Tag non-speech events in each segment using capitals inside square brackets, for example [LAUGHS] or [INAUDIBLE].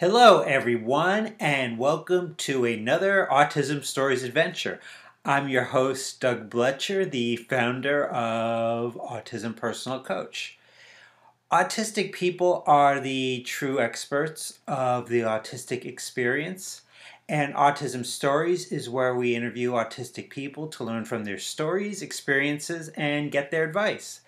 Hello, everyone, and welcome to another Autism Stories adventure. I'm your host, Doug Blecher, the founder of Autism Personal Coach. Autistic people are the true experts of the autistic experience, and Autism Stories is where we interview autistic people to learn from their stories, experiences, and get their advice.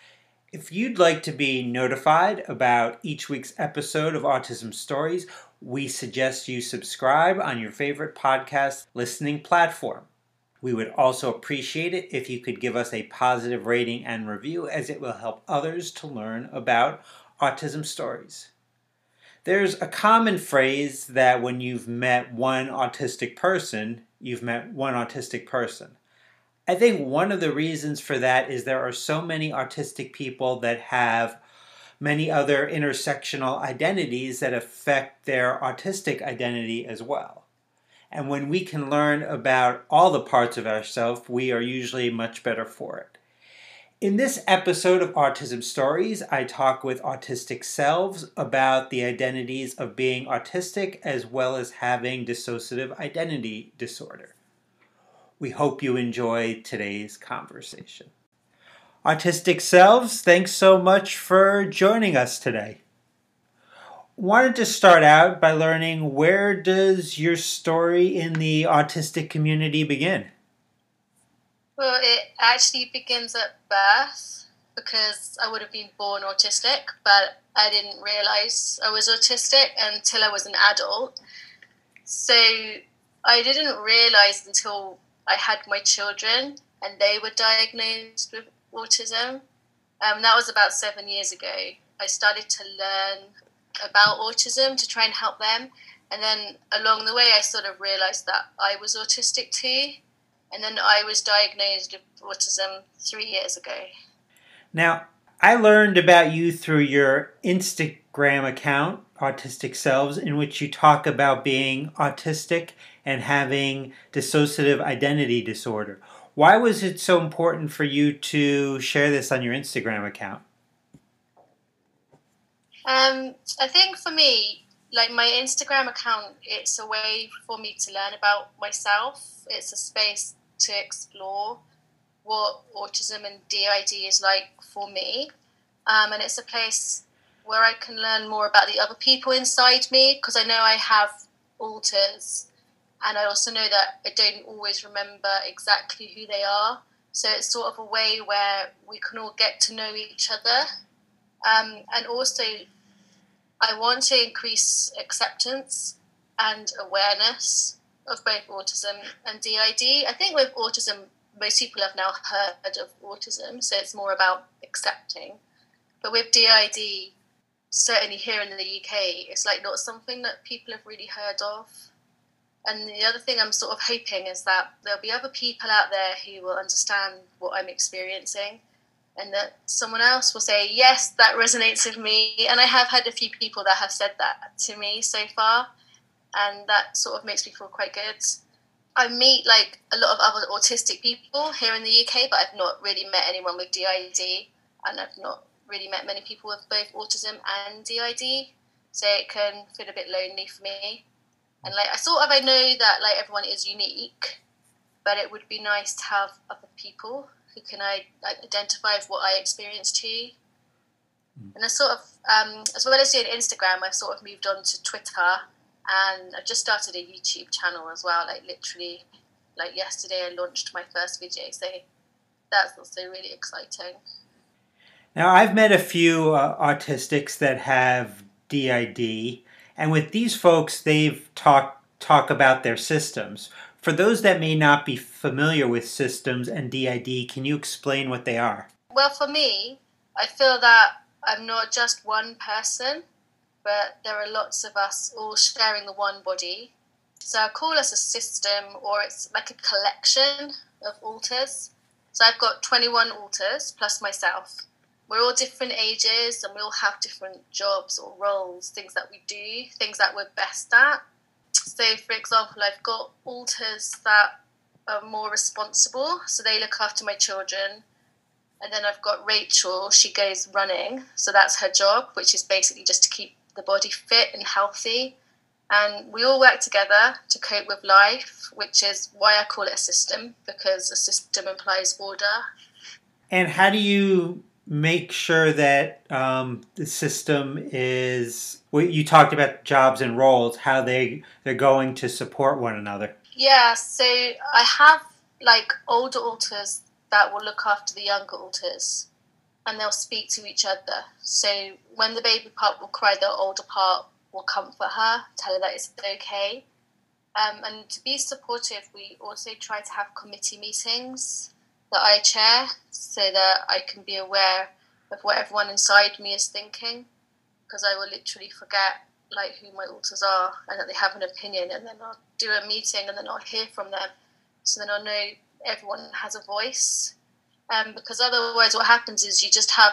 If you'd like to be notified about each week's episode of Autism Stories, we suggest you subscribe on your favorite podcast listening platform. We would also appreciate it if you could give us a positive rating and review, as it will help others to learn about autism stories. There's a common phrase that when you've met one autistic person, you've met one autistic person. I think one of the reasons for that is there are so many autistic people that have many other intersectional identities that affect their autistic identity as well. And when we can learn about all the parts of ourselves, we are usually much better for it. In this episode of Autism Stories, I talk with autistic selves about the identities of being autistic as well as having dissociative identity disorder. We hope you enjoy today's conversation. Autistic selves, thanks so much for joining us today. Wanted to start out by learning where does your story in the autistic community begin? Well, it actually begins at birth because I would have been born autistic, but I didn't realize I was autistic until I was an adult. So I didn't realize until I had my children and they were diagnosed with autism. Um, that was about seven years ago. I started to learn about autism to try and help them. And then along the way, I sort of realized that I was autistic too. And then I was diagnosed with autism three years ago. Now, I learned about you through your Instagram account, Autistic Selves, in which you talk about being autistic and having dissociative identity disorder. Why was it so important for you to share this on your Instagram account? Um, I think for me, like my Instagram account, it's a way for me to learn about myself. It's a space to explore what autism and DID is like for me. Um, and it's a place where I can learn more about the other people inside me because I know I have alters and I also know that I don't always remember exactly who they are. So it's sort of a way where we can all get to know each other. Um, and also, I want to increase acceptance and awareness of both autism and DID. I think with autism, most people have now heard of autism, so it's more about accepting. But with DID, certainly here in the UK, it's like not something that people have really heard of. And the other thing I'm sort of hoping is that there'll be other people out there who will understand what I'm experiencing and that someone else will say, Yes, that resonates with me. And I have had a few people that have said that to me so far, and that sort of makes me feel quite good. I meet like a lot of other autistic people here in the UK, but I've not really met anyone with DID, and I've not really met many people with both autism and DID, so it can feel a bit lonely for me. And like I sort of I know that like everyone is unique, but it would be nice to have other people who can I like, identify with what I experience too. Mm. And I sort of um, as well as doing Instagram, I've sort of moved on to Twitter, and I've just started a YouTube channel as well. Like literally, like yesterday, I launched my first video, so that's also really exciting. Now, I've met a few uh, autistics that have DID, and with these folks, they've talked talk about their systems. For those that may not be familiar with systems and DID, can you explain what they are? Well, for me, I feel that I'm not just one person, but there are lots of us all sharing the one body. So I call us a system, or it's like a collection of alters. So I've got 21 alters plus myself we're all different ages and we all have different jobs or roles, things that we do, things that we're best at. So, for example, I've got alters that are more responsible, so they look after my children. And then I've got Rachel, she goes running, so that's her job, which is basically just to keep the body fit and healthy. And we all work together to cope with life, which is why I call it a system, because a system implies order. And how do you make sure that um, the system is you talked about jobs and roles how they they're going to support one another. Yeah so i have like older alters that will look after the younger alters and they'll speak to each other. So when the baby part will cry the older part will comfort her tell her that it's okay. Um, and to be supportive we also try to have committee meetings that I chair so that I can be aware of what everyone inside me is thinking because I will literally forget like who my alters are and that they have an opinion and then I'll do a meeting and then I'll hear from them. So then I'll know everyone has a voice. Um, because otherwise what happens is you just have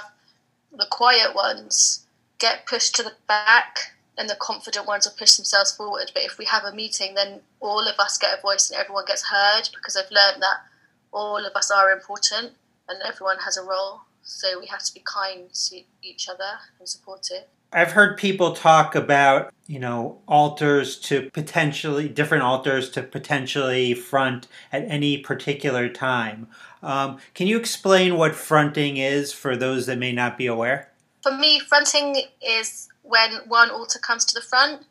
the quiet ones get pushed to the back and the confident ones will push themselves forward. But if we have a meeting then all of us get a voice and everyone gets heard because I've learned that all of us are important and everyone has a role. So we have to be kind to each other and supportive. I've heard people talk about, you know, alters to potentially, different alters to potentially front at any particular time. Um, can you explain what fronting is for those that may not be aware? For me, fronting is when one alter comes to the front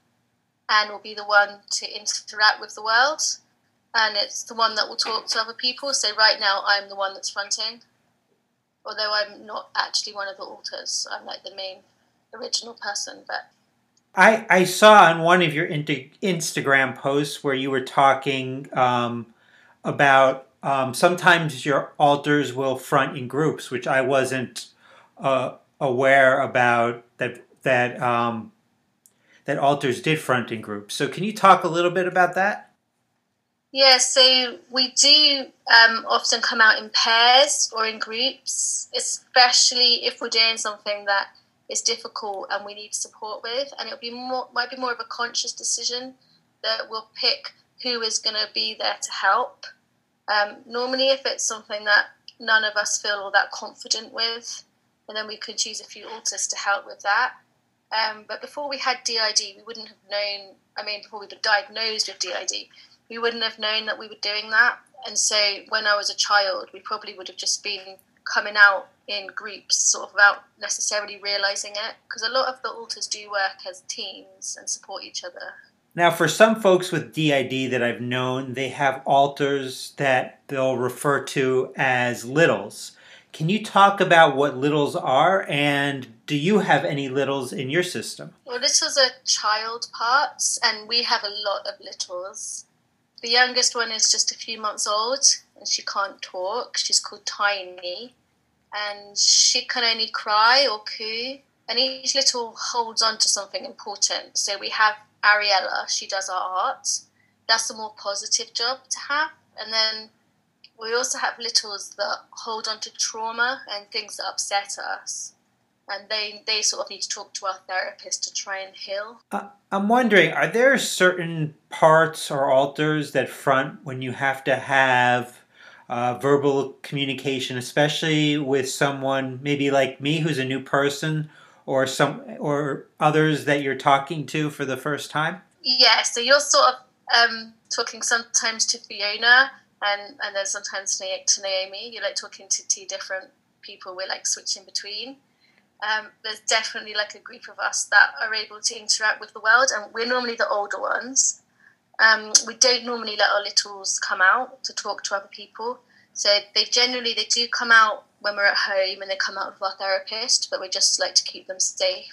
and will be the one to interact with the world and it's the one that will talk to other people. So right now, I'm the one that's fronting, although I'm not actually one of the alters. I'm like the main original person, but. I, I saw on one of your Instagram posts where you were talking um, about um, sometimes your alters will front in groups, which I wasn't uh, aware about that that um, that alters did front in groups. So can you talk a little bit about that? Yeah, so we do um, often come out in pairs or in groups, especially if we're doing something that is difficult and we need support with, and it'll be more might be more of a conscious decision that we'll pick who is going to be there to help. Um, normally, if it's something that none of us feel all that confident with, and then we could choose a few alters to help with that. Um, but before we had DID, we wouldn't have known. I mean, before we were diagnosed with DID, we wouldn't have known that we were doing that. And so when I was a child, we probably would have just been coming out in groups, sort of without necessarily realizing it, because a lot of the alters do work as teams and support each other. Now, for some folks with DID that I've known, they have alters that they'll refer to as littles. Can you talk about what littles are, and do you have any littles in your system? Well, littles are child parts, and we have a lot of littles. The youngest one is just a few months old and she can't talk. She's called Tiny and she can only cry or coo. And each little holds on to something important. So we have Ariella, she does our art. That's a more positive job to have. And then we also have littles that hold on to trauma and things that upset us and they they sort of need to talk to our therapist to try and heal. Uh, I'm wondering, are there certain parts or alters that front when you have to have uh, verbal communication, especially with someone maybe like me who's a new person, or some or others that you're talking to for the first time? Yeah, so you're sort of um, talking sometimes to Fiona, and and then sometimes to Naomi. You're like talking to two different people. We're like switching between um, there's definitely like a group of us that are able to interact with the world, and we're normally the older ones. Um, we don't normally let our littles come out to talk to other people. So they generally they do come out when we're at home and they come out with our therapist, but we just like to keep them safe.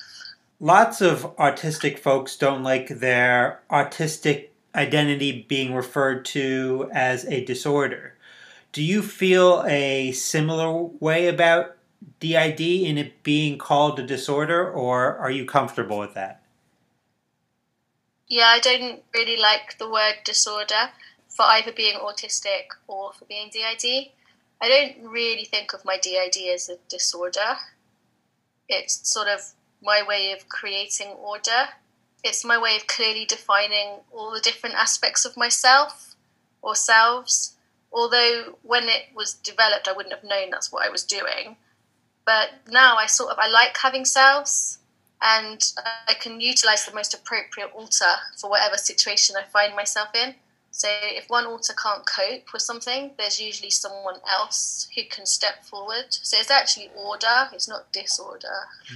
Lots of autistic folks don't like their autistic identity being referred to as a disorder. Do you feel a similar way about DID in it being called a disorder, or are you comfortable with that? Yeah, I don't really like the word disorder for either being autistic or for being DID. I don't really think of my DID as a disorder. It's sort of my way of creating order. It's my way of clearly defining all the different aspects of myself or selves. Although when it was developed, I wouldn't have known that's what I was doing but now I sort of I like having selves and I can utilize the most appropriate alter for whatever situation I find myself in. So if one alter can't cope with something, there's usually someone else who can step forward. So it's actually order, it's not disorder. Uh,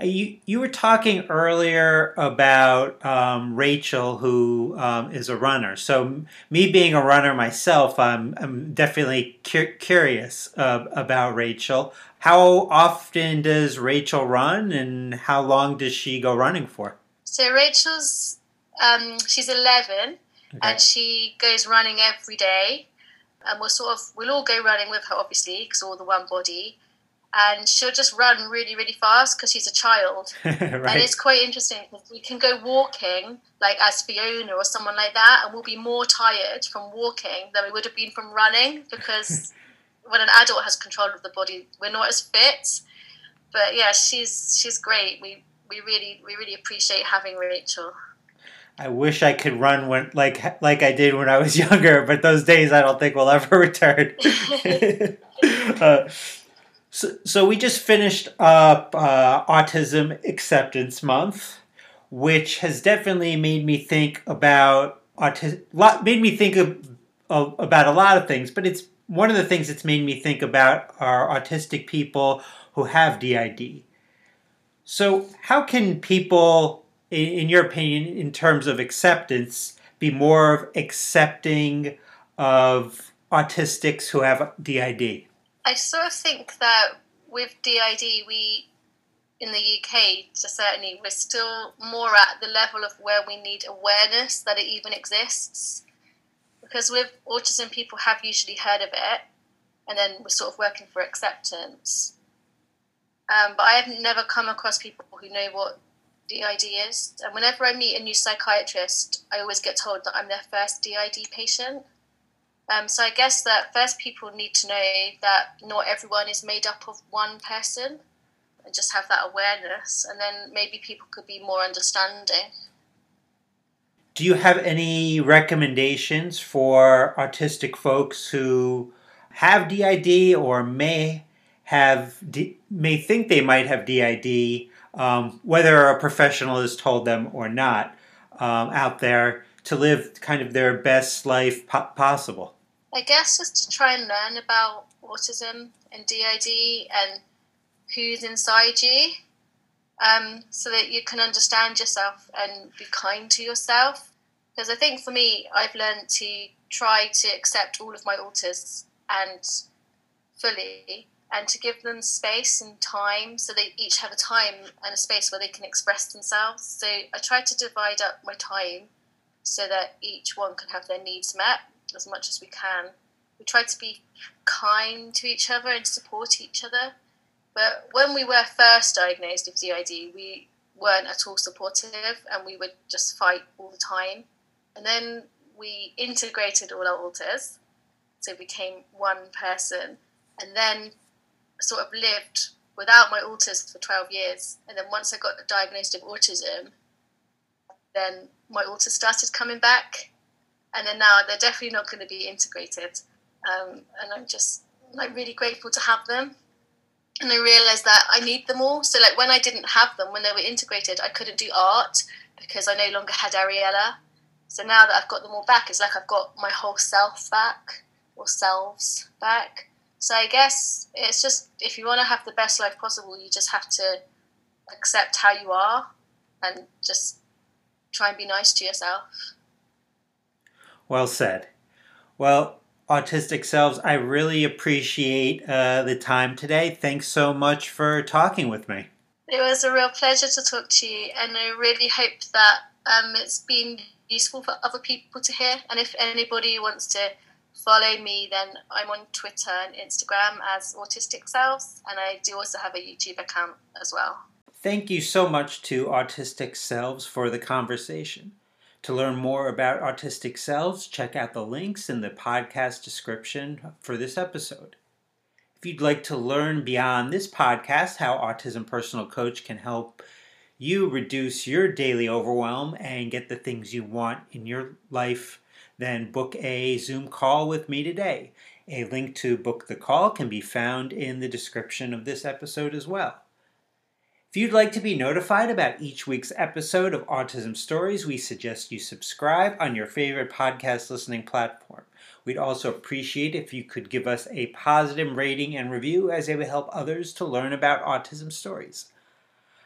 you you were talking earlier about um, Rachel, who um, is a runner. So me being a runner myself, I'm I'm definitely cu- curious uh, about Rachel. How often does Rachel run, and how long does she go running for? So Rachel's um, she's eleven, okay. and she goes running every day. And we'll sort of we'll all go running with her, obviously, because all the one body and she'll just run really, really fast because she's a child. [LAUGHS] right. And it's quite interesting because we can go walking, like as Fiona or someone like that, and we'll be more tired from walking than we would have been from running [LAUGHS] because when an adult has control of the body, we're not as fit. But yeah, she's she's great. We we really we really appreciate having Rachel. I wish I could run when like like I did when I was [LAUGHS] younger, but those days I don't think will ever return. uh, so, so we just finished up uh, Autism Acceptance Month, which has definitely made me think about autism. Made me think of, of, about a lot of things, but it's one of the things that's made me think about are autistic people who have DID. So, how can people, in, in your opinion, in terms of acceptance, be more accepting of autistics who have DID? I sort of think that with DID, we in the UK, certainly, we're still more at the level of where we need awareness that it even exists. Because with autism, people have usually heard of it, and then we're sort of working for acceptance. Um, but I have never come across people who know what DID is. And whenever I meet a new psychiatrist, I always get told that I'm their first DID patient. Um, so I guess that first people need to know that not everyone is made up of one person and just have that awareness and then maybe people could be more understanding. Do you have any recommendations for autistic folks who have DID or may have may think they might have DID, um, whether a professional has told them or not, um, out there to live kind of their best life po- possible? I guess just to try and learn about autism and DID and who's inside you, um, so that you can understand yourself and be kind to yourself. Because I think for me, I've learned to try to accept all of my alters and fully, and to give them space and time, so they each have a time and a space where they can express themselves. So I try to divide up my time so that each one can have their needs met as much as we can. We try to be kind to each other and support each other. But when we were first diagnosed with DID, we weren't at all supportive and we would just fight all the time. And then we integrated all our alters, so became one person, and then sort of lived without my alters for 12 years. And then once I got diagnosed with autism, then my alters started coming back and then now they're definitely not going to be integrated. Um, and I'm just like really grateful to have them. And I realized that I need them all. So like when I didn't have them, when they were integrated, I couldn't do art because I no longer had Ariella. So now that I've got them all back, it's like I've got my whole self back or selves back. So I guess it's just if you want to have the best life possible, you just have to accept how you are and just try and be nice to yourself. Well said. Well, Autistic Selves, I really appreciate uh, the time today. Thanks so much for talking with me. It was a real pleasure to talk to you, and I really hope that um, it's been useful for other people to hear. And if anybody wants to follow me, then I'm on Twitter and Instagram as Autistic Selves, and I do also have a YouTube account as well. Thank you so much to Autistic Selves for the conversation. To learn more about autistic selves, check out the links in the podcast description for this episode. If you'd like to learn beyond this podcast how Autism Personal Coach can help you reduce your daily overwhelm and get the things you want in your life, then book a Zoom call with me today. A link to book the call can be found in the description of this episode as well. If you'd like to be notified about each week's episode of Autism Stories, we suggest you subscribe on your favorite podcast listening platform. We'd also appreciate if you could give us a positive rating and review as it would help others to learn about autism stories.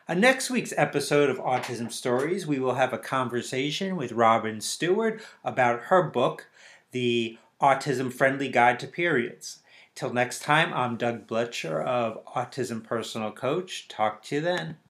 On next week's episode of Autism Stories, we will have a conversation with Robyn Steward about her book, The Autism Friendly Guide to Periods. Till next time, I'm Doug Blecher of Autism Personal Coach. Talk to you then.